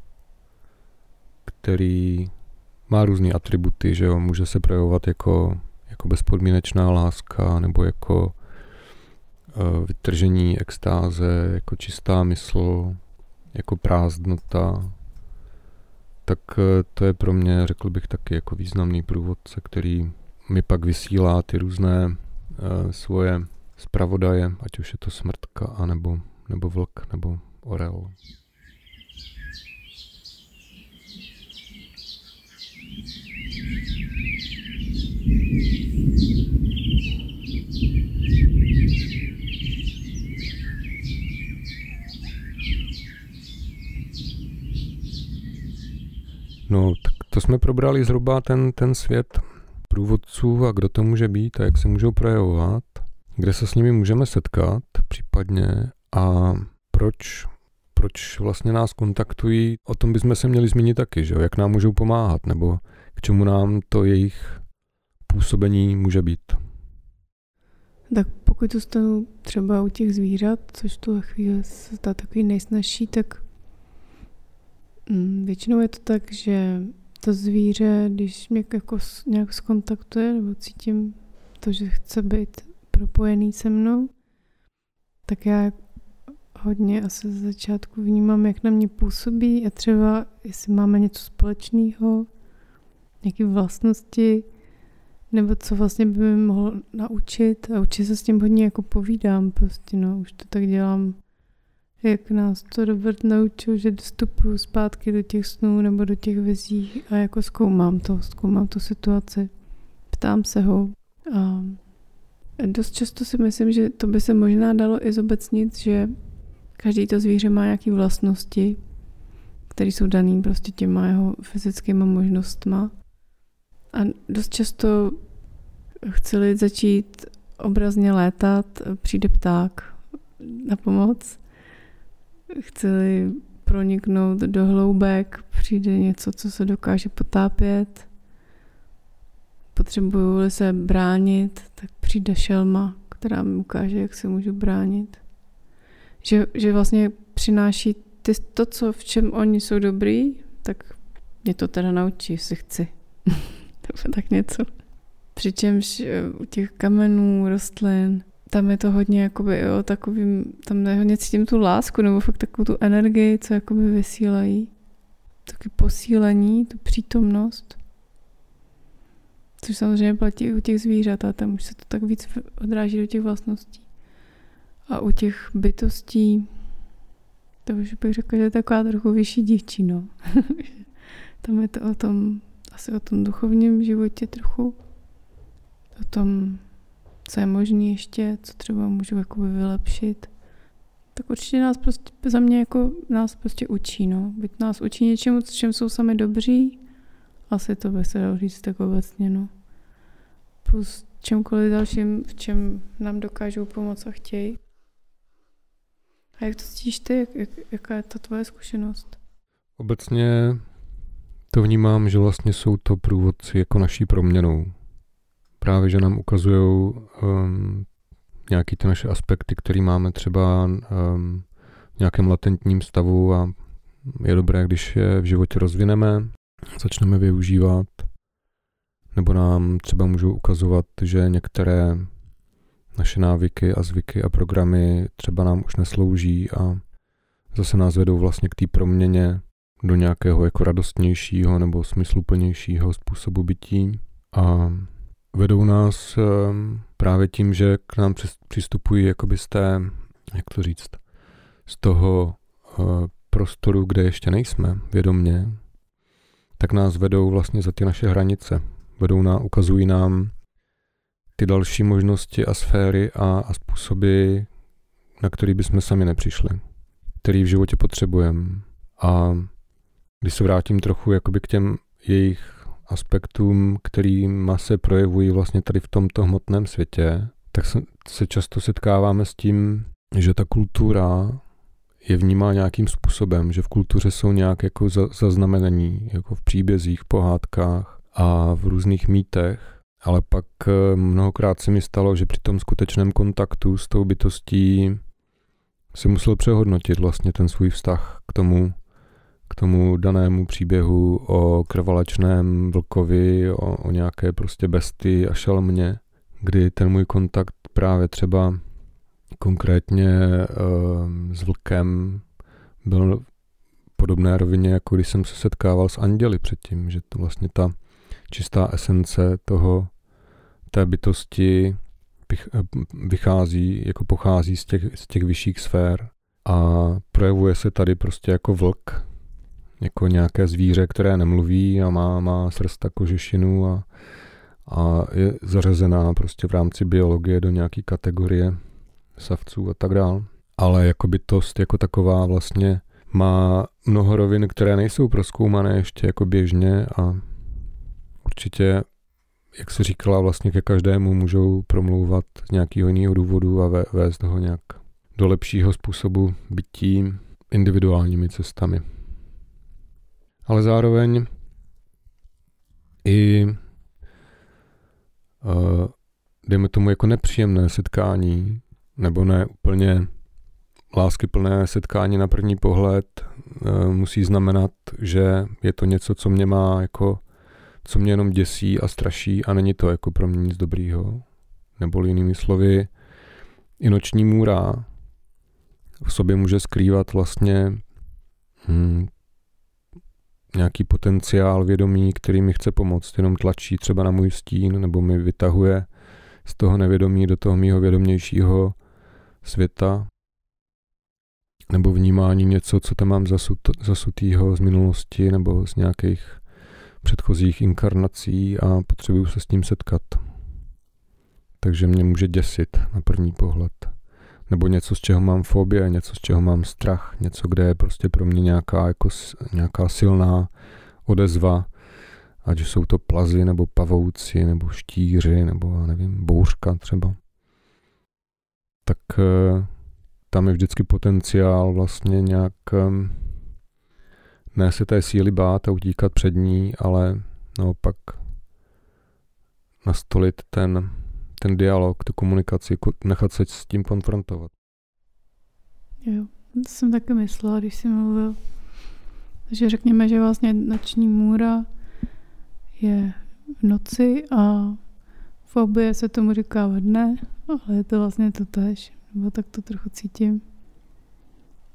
který má různé atributy, že jo, může se projevovat jako, jako bezpodmínečná láska, nebo jako uh, vytržení extáze, jako čistá mysl, jako prázdnota, tak uh, to je pro mě, řekl bych, taky jako významný průvodce, který mi pak vysílá ty různé uh, svoje zpravodaje, ať už je to smrtka, anebo, nebo vlk, nebo orel. No, tak to jsme probrali zhruba ten, ten svět průvodců a kdo to může být a jak se můžou projevovat, kde se s nimi můžeme setkat případně a proč, proč vlastně nás kontaktují, o tom bychom se měli zmínit taky, že jo? jak nám můžou pomáhat nebo k čemu nám to jejich působení může být. Tak pokud zůstanu třeba u těch zvířat, což tu chvíli se stá takový nejsnažší, tak mm, většinou je to tak, že to zvíře, když mě jako nějak skontaktuje nebo cítím to, že chce být propojený se mnou, tak já hodně asi ze začátku vnímám, jak na mě působí a třeba jestli máme něco společného, nějaké vlastnosti, nebo co vlastně by mi mohl naučit? A určitě se s tím hodně jako povídám prostě, no, už to tak dělám, jak nás to Robert naučil, že dostupuju zpátky do těch snů nebo do těch vizí a jako zkoumám to, zkoumám tu situaci, ptám se ho a dost často si myslím, že to by se možná dalo i zobecnit, že každý to zvíře má nějaké vlastnosti, které jsou dané prostě těma jeho fyzickými možnostma a dost často chceli začít obrazně létat, přijde pták na pomoc. Chceli proniknout do hloubek, přijde něco, co se dokáže potápět. Potřebuju se bránit, tak přijde šelma, která mi ukáže, jak se můžu bránit. Že, že vlastně přináší ty, to, co v čem oni jsou dobrý, tak mě to teda naučí, jestli chci. tak něco. Přičemž eh, u těch kamenů, rostlin, tam je to hodně jakoby jo, takovým, tam hodně cítím tu lásku nebo fakt takovou tu energii, co jakoby vysílají. Taky posílení, tu přítomnost. Což samozřejmě platí i u těch zvířat a tam už se to tak víc odráží do těch vlastností. A u těch bytostí, to už bych řekla, že je taková trochu vyšší dívčí, no. tam je to o tom asi o tom duchovním životě trochu, o tom, co je možné ještě, co třeba můžu jakoby vylepšit. Tak určitě nás prostě, za mě jako nás prostě učí, no. Byť nás učí něčemu, čem jsou sami dobří, asi to by se dalo říct tak obecně, no. Plus čemkoliv dalším, v čem nám dokážou pomoct a chtějí. A jak to cítíš ty? Jak, jak, jaká je ta tvoje zkušenost? Obecně to vnímám, že vlastně jsou to průvodci jako naší proměnou. Právě, že nám ukazují um, nějaký ty naše aspekty, které máme třeba um, v nějakém latentním stavu a je dobré, když je v životě rozvineme, začneme využívat, nebo nám třeba můžou ukazovat, že některé naše návyky a zvyky a programy třeba nám už neslouží a zase nás vedou vlastně k té proměně do nějakého jako radostnějšího nebo smysluplnějšího způsobu bytí a vedou nás ehm, právě tím, že k nám přistupují jakoby z té, jak to říct, z toho eh, prostoru, kde ještě nejsme vědomně, tak nás vedou vlastně za ty naše hranice. Vedou nám, ukazují nám ty další možnosti a sféry a, a způsoby, na který bychom sami nepřišli, který v životě potřebujeme. A když se vrátím trochu jakoby k těm jejich aspektům, kterými se projevují vlastně tady v tomto hmotném světě, tak se, se často setkáváme s tím, že ta kultura je vnímá nějakým způsobem, že v kultuře jsou nějak jako zaznamenaní, jako v příbězích, pohádkách a v různých mýtech, ale pak eh, mnohokrát se mi stalo, že při tom skutečném kontaktu s tou bytostí si musel přehodnotit vlastně ten svůj vztah k tomu, k tomu danému příběhu o krvalečném vlkovi, o, o nějaké prostě besty a šelmě, kdy ten můj kontakt právě třeba konkrétně uh, s vlkem byl podobné rovině, jako když jsem se setkával s anděli předtím, že to vlastně ta čistá esence toho, té bytosti eh, vychází, jako pochází z těch, z těch vyšších sfér a projevuje se tady prostě jako vlk, jako nějaké zvíře, které nemluví a má, má srst a kožešinu a, a je zařazená prostě v rámci biologie do nějaké kategorie savců a tak dál. Ale jako bytost jako taková vlastně má mnoho rovin, které nejsou proskoumané ještě jako běžně a určitě, jak se říkala, vlastně ke každému můžou promlouvat z nějakého jiného důvodu a vést ho nějak do lepšího způsobu bytí individuálními cestami. Ale zároveň i uh, dejme tomu jako nepříjemné setkání nebo ne úplně láskyplné setkání na první pohled e, musí znamenat, že je to něco, co mě má jako, co mě jenom děsí a straší a není to jako pro mě nic dobrýho. Nebo jinými slovy, i noční můra v sobě může skrývat vlastně hmm, nějaký potenciál vědomí, který mi chce pomoct, jenom tlačí třeba na můj stín nebo mi vytahuje z toho nevědomí do toho mýho vědomějšího světa nebo vnímání něco, co tam mám zasut, zasutýho z minulosti nebo z nějakých předchozích inkarnací a potřebuju se s tím setkat. Takže mě může děsit na první pohled. Nebo něco, z čeho mám fobie, něco, z čeho mám strach, něco, kde je prostě pro mě nějaká, jako, nějaká silná odezva, ať jsou to plazy, nebo pavouci, nebo štíři, nebo nevím, bouřka třeba. Tak eh, tam je vždycky potenciál vlastně nějak ehm, ne se té síly bát a utíkat před ní, ale naopak nastolit ten, ten dialog, tu komunikaci, nechat se s tím konfrontovat. Jo, to jsem taky myslela, když jsi mluvil. Takže řekněme, že vlastně noční můra je v noci a fobie se tomu říká ve dne ale je to vlastně to tež, nebo tak to trochu cítím.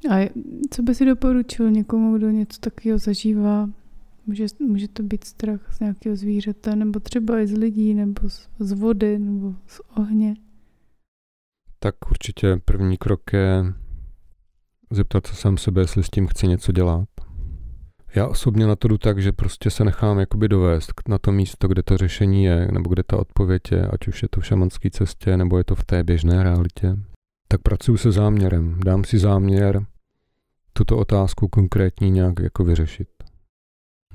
A co by si doporučil někomu, kdo něco takového zažívá? Může, může to být strach z nějakého zvířete, nebo třeba i z lidí, nebo z, z vody, nebo z ohně. Tak určitě první krok je zeptat se sám sebe, jestli s tím chci něco dělat. Já osobně na to jdu tak, že prostě se nechám jakoby dovést na to místo, kde to řešení je, nebo kde ta odpověď je, ať už je to v šamanské cestě, nebo je to v té běžné realitě. Tak pracuji se záměrem, dám si záměr tuto otázku konkrétní nějak jako vyřešit.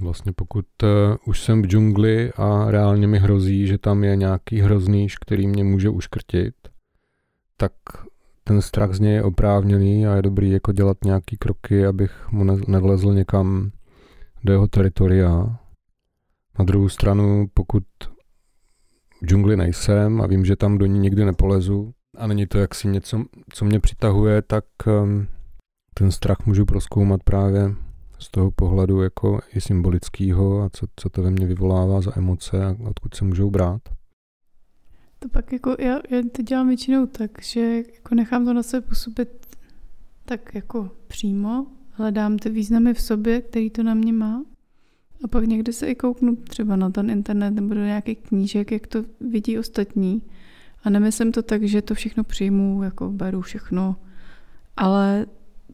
Vlastně pokud uh, už jsem v džungli a reálně mi hrozí, že tam je nějaký hroznýš, který mě může uškrtit, tak ten strach z něj je oprávněný a je dobrý jako dělat nějaký kroky, abych mu nevlezl někam do jeho teritoria. Na druhou stranu, pokud v džungli nejsem a vím, že tam do ní nikdy nepolezu A není to jaksi něco, co mě přitahuje, tak um, ten strach můžu proskoumat právě z toho pohledu jako i symbolického a co, co to ve mně vyvolává za emoce a odkud se můžou brát. To pak jako, já, já to dělám většinou tak, že jako nechám to na sebe působit tak jako přímo, hledám ty významy v sobě, který to na mě má a pak někdy se i kouknu třeba na ten internet nebo do nějakých knížek, jak to vidí ostatní. A nemyslím to tak, že to všechno přijmu, jako beru všechno, ale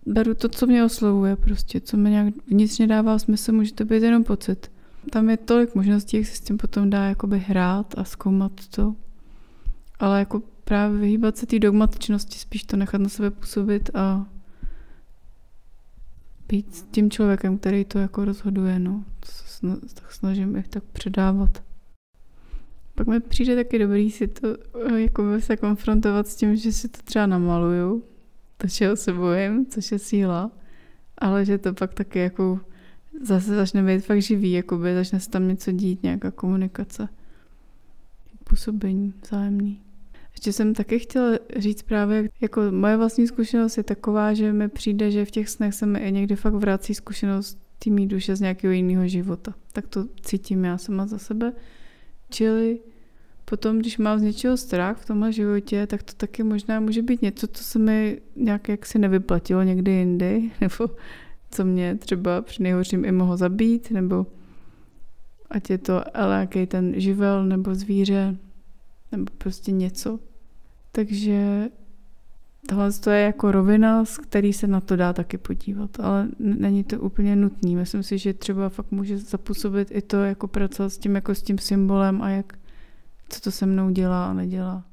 beru to, co mě oslovuje, prostě, co mi nějak vnitřně dává smysl, může to být jenom pocit. Tam je tolik možností, jak se s tím potom dá jakoby hrát a zkoumat to. Ale jako právě vyhýbat se té dogmatičnosti, spíš to nechat na sebe působit a být tím člověkem, který to jako rozhoduje, no. To se tak snažím ich tak předávat. Pak mi přijde taky dobrý si to jako se konfrontovat s tím, že si to třeba namaluju, to, čeho se bojím, což je síla, ale že to pak taky jako zase začne být fakt živý, jakoby začne se tam něco dít, nějaká komunikace, působení vzájemný. Ještě jsem taky chtěla říct právě, jako moje vlastní zkušenost je taková, že mi přijde, že v těch snech se mi i někdy fakt vrací zkušenost té mý duše z nějakého jiného života. Tak to cítím já sama za sebe. Čili potom, když mám z něčeho strach v tomhle životě, tak to taky možná může být něco, co se mi nějak jaksi nevyplatilo někdy jindy, nebo co mě třeba při nejhorším i mohlo zabít, nebo ať je to nějaký ten živel nebo zvíře, nebo prostě něco. Takže tohle to je jako rovina, z který se na to dá taky podívat, ale není to úplně nutný. Myslím si, že třeba fakt může zapůsobit i to, jako pracovat s tím, jako s tím symbolem a jak, co to se mnou dělá a nedělá.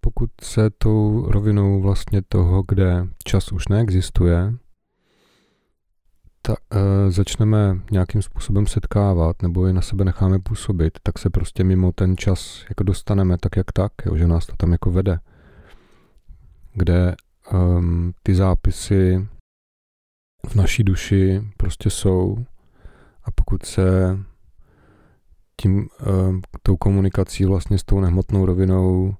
Pokud se tou rovinou vlastně toho, kde čas už neexistuje, ta, e, začneme nějakým způsobem setkávat nebo je na sebe necháme působit, tak se prostě mimo ten čas jako dostaneme tak jak tak, jo, že nás to tam jako vede. Kde um, ty zápisy v naší duši prostě jsou a pokud se tím um, tou komunikací vlastně s tou nehmotnou rovinou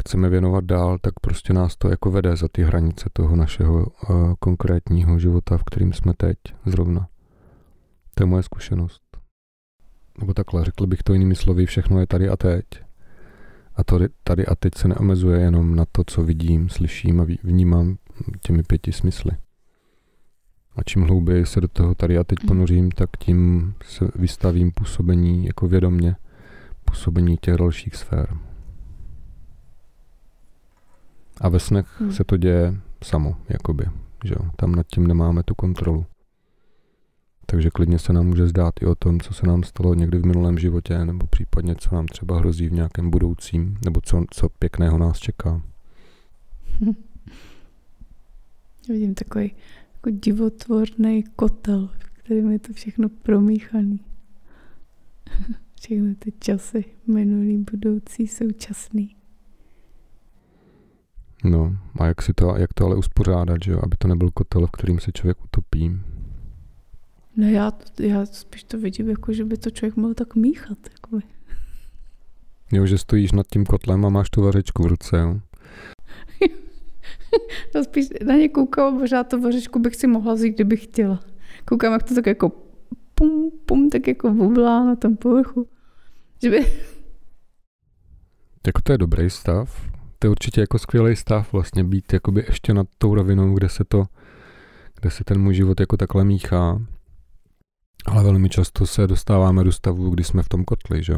chceme věnovat dál, tak prostě nás to jako vede za ty hranice toho našeho uh, konkrétního života, v kterým jsme teď zrovna. To je moje zkušenost. Nebo takhle, řekl bych to jinými slovy, všechno je tady a teď. A to tady a teď se neomezuje jenom na to, co vidím, slyším a vnímám těmi pěti smysly. A čím hlouběji se do toho tady a teď hmm. ponořím, tak tím se vystavím působení jako vědomně, působení těch dalších sfér. A ve snech hmm. se to děje samo, jakoby. Že jo? Tam nad tím nemáme tu kontrolu. Takže klidně se nám může zdát i o tom, co se nám stalo někdy v minulém životě, nebo případně co nám třeba hrozí v nějakém budoucím, nebo co, co pěkného nás čeká. Vidím takový jako divotvorný kotel, v kterým je to všechno promíchaný. Všechny ty časy, minulý, budoucí, současný. No, a jak, si to, jak to ale uspořádat, že jo, aby to nebyl kotel, v kterým se člověk utopí. No já, já spíš to vidím, jako že by to člověk mohl tak míchat. Jakoby. Jo, že stojíš nad tím kotlem a máš tu vařečku v ruce, jo? no spíš na ně koukám, možná to vařečku bych si mohla vzít, kdybych chtěla. Koukám, jak to tak jako pum, pum, tak jako bublá na tom povrchu. Že by... Jako to je dobrý stav, to je určitě jako skvělý stav vlastně být jakoby ještě nad tou rovinou, kde se to, kde se ten můj život jako takhle míchá. Ale velmi často se dostáváme do stavu, kdy jsme v tom kotli, že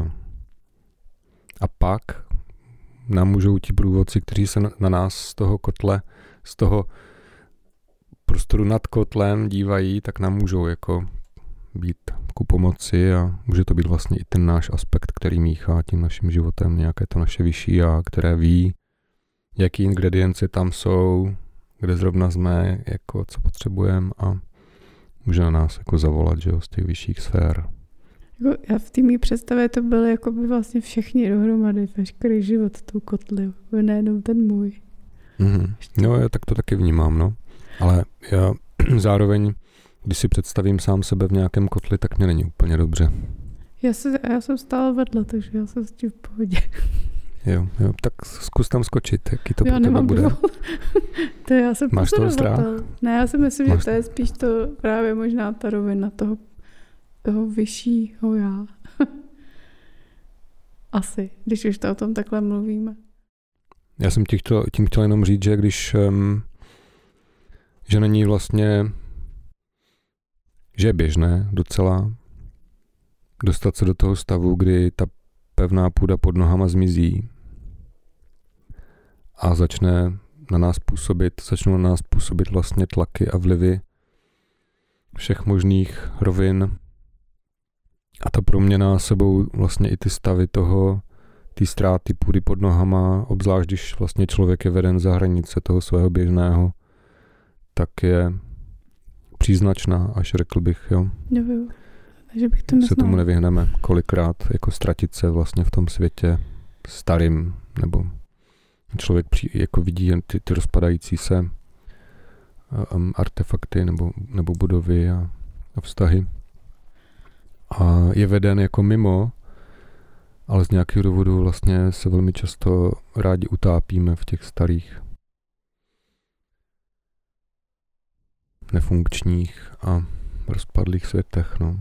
A pak nám můžou ti průvodci, kteří se na nás z toho kotle, z toho prostoru nad kotlem dívají, tak nám můžou jako být ku pomoci a může to být vlastně i ten náš aspekt, který míchá tím naším životem nějaké to naše vyšší a které ví, jaký ingredience tam jsou, kde zrovna jsme, jako co potřebujeme a může na nás jako zavolat, že jo, z těch vyšších sfér. Jako já v té mý představě to byly jako by vlastně všichni dohromady, veškerý život tou kotli, nejenom ten můj. Mm-hmm. No, já tak to taky vnímám, no. Ale já zároveň, když si představím sám sebe v nějakém kotli, tak mě není úplně dobře. Já, se, já jsem stále vedle, takže já jsem s tím v pohodě. Jo, jo, tak zkus tam skočit, jaký to já pro tebe bude. to já jsem Máš toho strach? Ne, já si myslím, Máš... že to je spíš to právě možná ta rovina toho, toho vyššího já. Asi, když už to o tom takhle mluvíme. Já jsem tím chtěl, tím chtěl jenom říct, že když um, že není vlastně že je běžné docela dostat se do toho stavu, kdy ta pevná půda pod nohama zmizí a začne na nás působit, začnou na nás působit vlastně tlaky a vlivy všech možných rovin a ta proměna sebou vlastně i ty stavy toho, ty ztráty půdy pod nohama, obzvlášť když vlastně člověk je veden za hranice toho svého běžného, tak je příznačná, až řekl bych, jo. Jo, jo. Že bych to se tomu nevyhneme kolikrát, jako ztratit se vlastně v tom světě starým, nebo člověk při, jako vidí jen ty, ty rozpadající se um, artefakty nebo, nebo budovy a, a vztahy. A je veden jako mimo, ale z nějakého důvodu vlastně se velmi často rádi utápíme v těch starých nefunkčních a rozpadlých světech. No.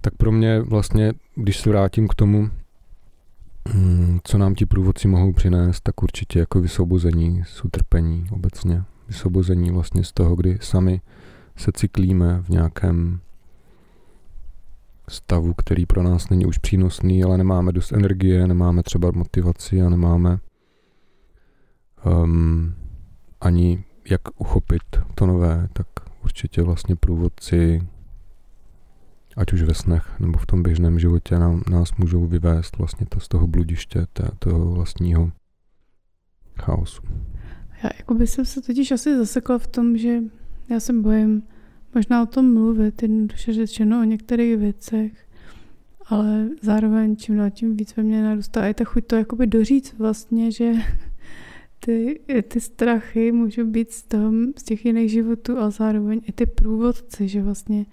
Tak pro mě vlastně, když se vrátím k tomu, mm, co nám ti průvodci mohou přinést, tak určitě jako vysvobození z utrpení obecně. Vysvobození vlastně z toho, kdy sami se cyklíme v nějakém stavu, který pro nás není už přínosný, ale nemáme dost energie, nemáme třeba motivaci a nemáme um, ani jak uchopit to nové, tak určitě vlastně průvodci, ať už ve snech nebo v tom běžném životě, nám, nás můžou vyvést vlastně to z toho bludiště, toho vlastního chaosu. Já jako by jsem se totiž asi zasekla v tom, že já se bojím možná o tom mluvit, jednoduše řečeno o některých věcech, ale zároveň čím dál tím víc ve mně narůstá i ta chuť to jakoby doříct vlastně, že ty, ty strachy můžou být z, toho, z těch jiných životů, ale zároveň i ty průvodci, že vlastně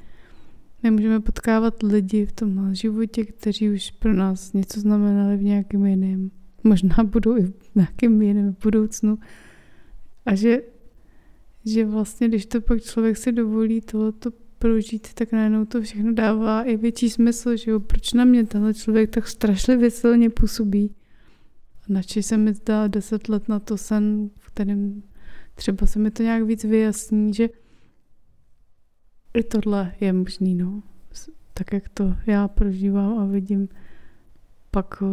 my můžeme potkávat lidi v tomhle životě, kteří už pro nás něco znamenali v nějakém jiném. Možná budou i v nějakém jiném budoucnu. A že, že vlastně, když to pak člověk si dovolí tohleto prožít, tak najednou to všechno dává i větší smysl, že jo, proč na mě tenhle člověk tak strašlivě silně působí Načí se mi zdá deset let na to sen, v kterém třeba se mi to nějak víc vyjasní, že i tohle je možný, no. Tak jak to já prožívám a vidím, pak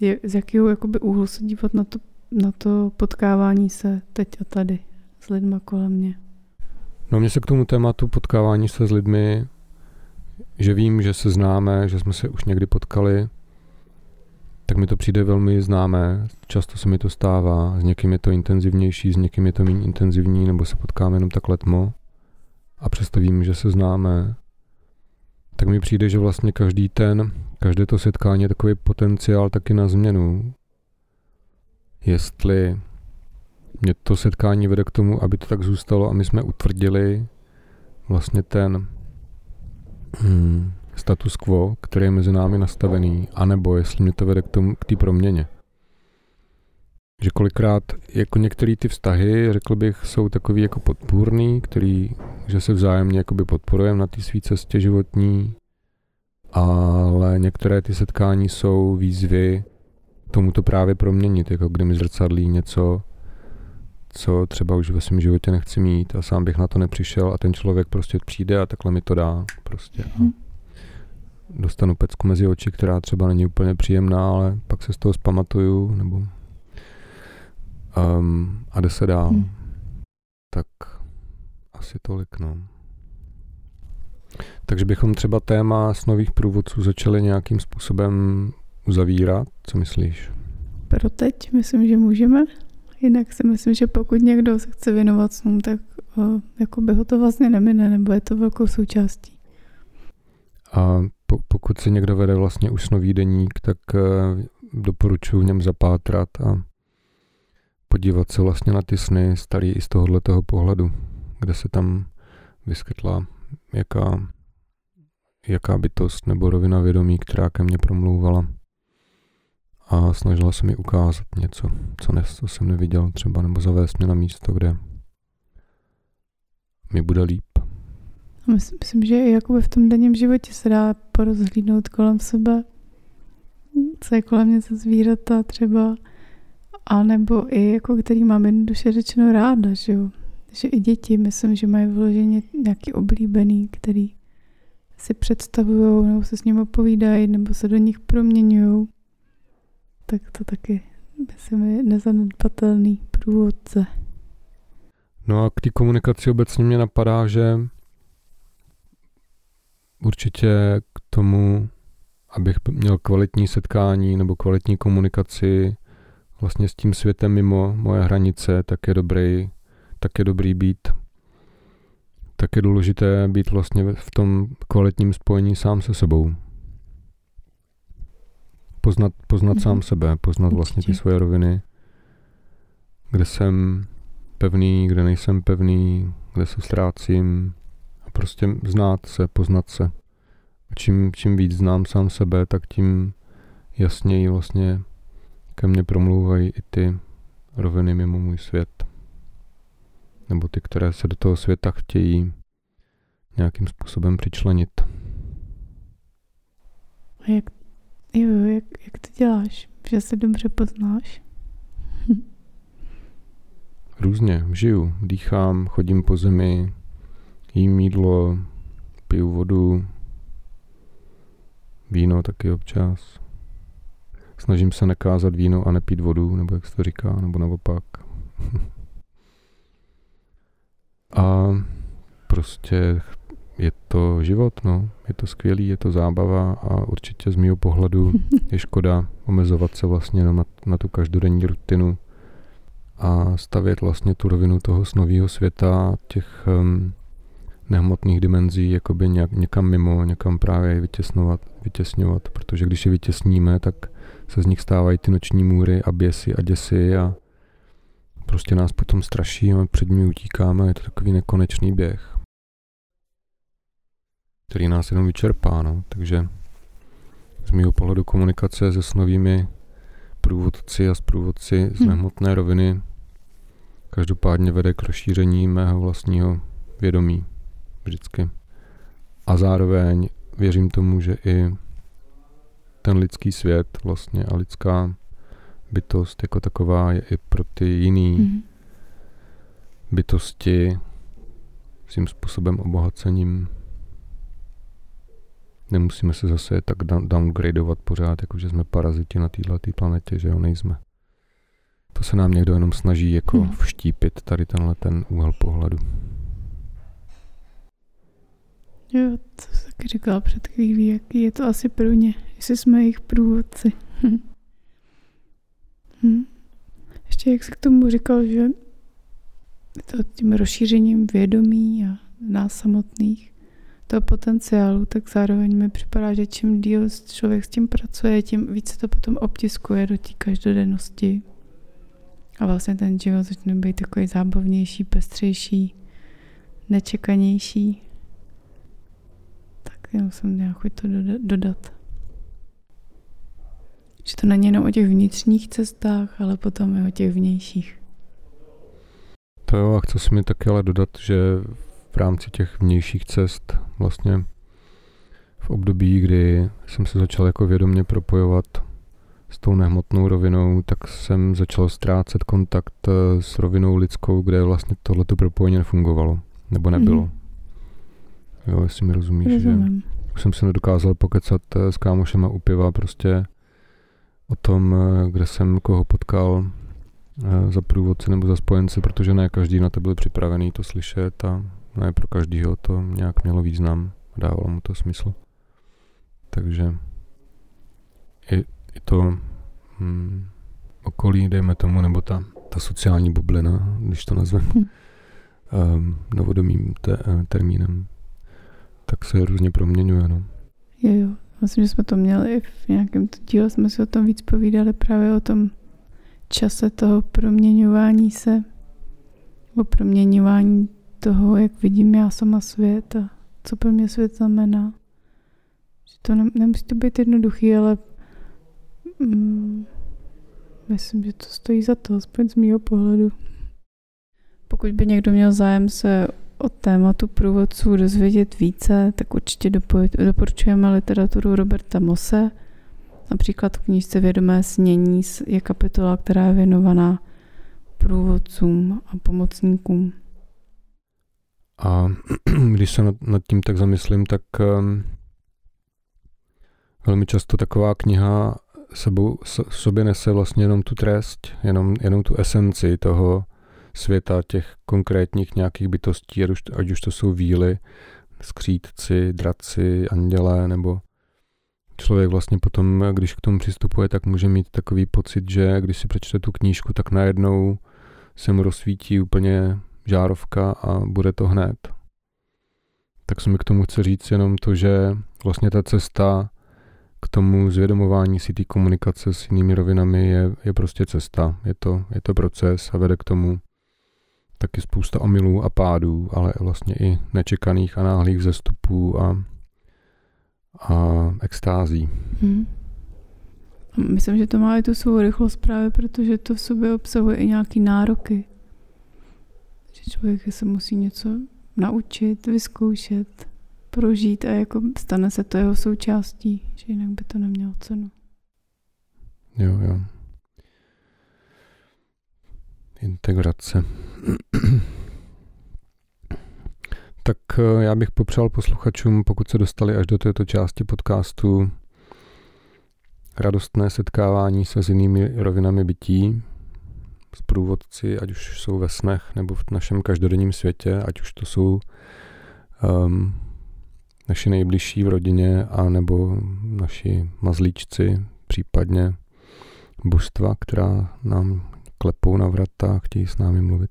je, z jakého jakoby úhlu se dívat na to, na to potkávání se teď a tady s lidmi kolem mě. No mě se k tomu tématu potkávání se s lidmi, že vím, že se známe, že jsme se už někdy potkali, tak mi to přijde velmi známé. Často se mi to stává. S někým je to intenzivnější, s někým je to méně intenzivní, nebo se potkáme jenom tak letmo a přesto vím, že se známe. Tak mi přijde, že vlastně každý ten, každé to setkání je takový potenciál taky na změnu. Jestli mě to setkání vede k tomu, aby to tak zůstalo a my jsme utvrdili vlastně ten hmm, status quo, který je mezi námi nastavený, anebo jestli mě to vede k tomu, k té proměně. Že kolikrát jako některé ty vztahy, řekl bych, jsou takový jako podpůrný, který, že se vzájemně jakoby podporujeme na té své cestě životní, ale některé ty setkání jsou výzvy tomu to právě proměnit, jako kdy mi zrcadlí něco, co třeba už ve svém životě nechci mít a sám bych na to nepřišel a ten člověk prostě přijde a takhle mi to dá. Prostě. Hmm dostanu pecku mezi oči, která třeba není úplně příjemná, ale pak se z toho zpamatuju, nebo um, a jde se dál. Hmm. Tak asi tolik, no. Takže bychom třeba téma s nových průvodců začali nějakým způsobem uzavírat. Co myslíš? Pro teď myslím, že můžeme. Jinak si myslím, že pokud někdo se chce věnovat snům, tak o, jako by ho to vlastně nemine, nebo je to velkou součástí. A pokud se někdo vede vlastně už snový deník, tak eh, doporučuji v něm zapátrat a podívat se vlastně na ty sny starý i z tohoto pohledu, kde se tam vyskytla jaká, jaká bytost nebo rovina vědomí, která ke mně promlouvala. A snažila se mi ukázat něco, co, ne, co jsem neviděl třeba, nebo zavést mě na místo, kde mi bude líp. Myslím, myslím že i jakoby v tom denním životě se dá porozhlídnout kolem sebe, co je kolem mě za zvířata třeba, a nebo i jako který mám jednoduše řečeno ráda, že jo. Že i děti, myslím, že mají vloženě nějaký oblíbený, který si představují, nebo se s ním opovídají, nebo se do nich proměňují. Tak to taky, myslím, je nezanedbatelný průvodce. No a k té komunikaci obecně mě napadá, že určitě k tomu, abych měl kvalitní setkání nebo kvalitní komunikaci vlastně s tím světem mimo moje hranice, tak je dobrý, tak je dobrý být tak je důležité být vlastně v tom kvalitním spojení sám se sebou. Poznat, poznat mm-hmm. sám sebe, poznat vlastně ty svoje roviny, kde jsem pevný, kde nejsem pevný, kde se ztrácím a prostě znát se, poznat se. A čím, čím víc znám sám sebe, tak tím jasněji vlastně ke mně promlouvají i ty roviny mimo můj svět. Nebo ty, které se do toho světa chtějí nějakým způsobem přičlenit. A jak, jo, jak, jak to děláš? Že se dobře poznáš? Různě, žiju, dýchám, chodím po zemi, jím jídlo, piju vodu, víno taky občas. Snažím se nekázat víno a nepít vodu, nebo jak se to říká, nebo naopak. a prostě je to život, no. Je to skvělý, je to zábava a určitě z mého pohledu je škoda omezovat se vlastně na, na tu každodenní rutinu a stavět vlastně tu rovinu toho snového světa, těch um, nehmotných dimenzí, jakoby nějak, někam mimo, někam právě vytěsnovat, vytěsňovat, protože když je vytěsníme, tak se z nich stávají ty noční můry a běsy a děsy a prostě nás potom straší a před nimi utíkáme, je to takový nekonečný běh, který nás jenom vyčerpá, no. takže z mého pohledu komunikace se s novými průvodci a s průvodci z hmm. nehmotné roviny každopádně vede k rozšíření mého vlastního vědomí vždycky. A zároveň věřím tomu, že i ten lidský svět vlastně a lidská bytost jako taková je i pro ty jiný mm-hmm. bytosti svým způsobem obohacením. Nemusíme se zase tak downgradovat pořád, jako že jsme paraziti na této planetě, že jo, nejsme. To se nám někdo jenom snaží jako hmm. vštípit tady tenhle ten úhel pohledu. Jo, to jsem taky říkala před chvílí, jaký je to asi pro ně, jestli jsme jejich průvodci. hm. Ještě jak se k tomu říkal, že to tím rozšířením vědomí a nás samotných, toho potenciálu, tak zároveň mi připadá, že čím díl člověk s tím pracuje, tím více to potom obtiskuje do té každodennosti. A vlastně ten život začne být takový zábavnější, pestřejší, nečekanější. Tak já jsem měla chuť to dodat. Že to není jenom o těch vnitřních cestách, ale potom i o těch vnějších. To jo, a chci si mi taky ale dodat, že v rámci těch vnějších cest vlastně v období, kdy jsem se začal jako vědomě propojovat s tou nehmotnou rovinou, tak jsem začal ztrácet kontakt eh, s rovinou lidskou, kde vlastně tohleto propojení nefungovalo, nebo nebylo. Mm. Jo, jestli mi rozumíš, Rozumím. že už jsem se nedokázal pokecat eh, s kámošema u piva prostě o tom, eh, kde jsem koho potkal za průvodce nebo za spojence, protože ne každý na to byl připravený to slyšet a ne pro každýho to nějak mělo význam a dávalo mu to smysl. Takže i, i to hmm, okolí, dejme tomu, nebo ta, ta sociální bublina, když to nazveme hmm. um, novodomým te, uh, termínem, tak se různě proměňuje. No. Jo, jo. Myslím, že jsme to měli v nějakém díle, jsme si o tom víc povídali právě o tom čase toho proměňování se, o proměňování toho, jak vidím já sama svět a co pro mě svět znamená. Že to ne, nemusí to být jednoduchý, ale Mm, myslím, že to stojí za to, aspoň z mého pohledu. Pokud by někdo měl zájem se o tématu průvodců dozvědět více, tak určitě doporučujeme literaturu Roberta Mose. Například v knížce Vědomé snění je kapitola, která je věnovaná průvodcům a pomocníkům. A když se nad, nad tím tak zamyslím, tak um, velmi často taková kniha sebou, v sobě nese vlastně jenom tu trest, jenom, jenom tu esenci toho světa těch konkrétních nějakých bytostí, ať už, ať už to jsou víly, skřítci, draci, andělé, nebo člověk vlastně potom, když k tomu přistupuje, tak může mít takový pocit, že když si přečte tu knížku, tak najednou se mu rozsvítí úplně žárovka a bude to hned. Tak se mi k tomu chce říct jenom to, že vlastně ta cesta k tomu zvědomování si té komunikace s jinými rovinami je, je prostě cesta. Je to, je to proces a vede k tomu taky spousta omylů a pádů, ale vlastně i nečekaných a náhlých vzestupů a, a extází. Hmm. Myslím, že to má i tu svou rychlost právě, protože to v sobě obsahuje i nějaký nároky. Že člověk se musí něco naučit, vyzkoušet, prožít a jako stane se to jeho součástí, že jinak by to nemělo cenu. Jo, jo. Integrace. tak eh, já bych popřál posluchačům, pokud se dostali až do této části podcastu, radostné setkávání se s jinými rovinami bytí, průvodci, ať už jsou ve snech nebo v našem každodenním světě, ať už to jsou um, naši nejbližší v rodině a nebo naši mazlíčci, případně božstva, která nám klepou na vrata a chtějí s námi mluvit.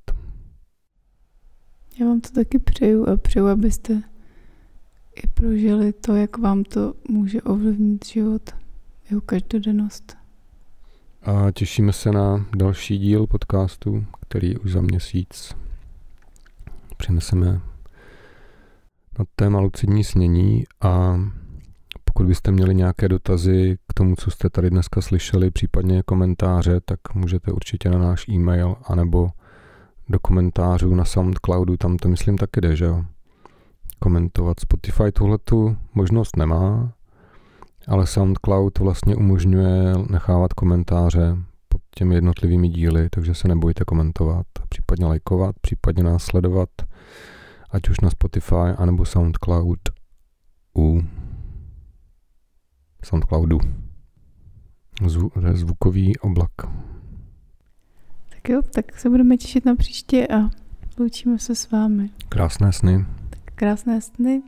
Já vám to taky přeju a přeju, abyste i prožili to, jak vám to může ovlivnit život, jeho každodennost. A těšíme se na další díl podcastu, který už za měsíc přineseme na téma lucidní snění a pokud byste měli nějaké dotazy k tomu, co jste tady dneska slyšeli, případně komentáře, tak můžete určitě na náš e-mail anebo do komentářů na Soundcloudu, tam to myslím taky jde, že jo? Komentovat. Spotify tuhle tu možnost nemá, ale SoundCloud vlastně umožňuje nechávat komentáře pod těmi jednotlivými díly, takže se nebojte komentovat, případně lajkovat, případně následovat, ať už na Spotify anebo SoundCloud u SoundCloudu. Zvu, zvukový oblak. Tak jo, tak se budeme těšit na příště a loučíme se s vámi. Krásné sny. Tak krásné sny.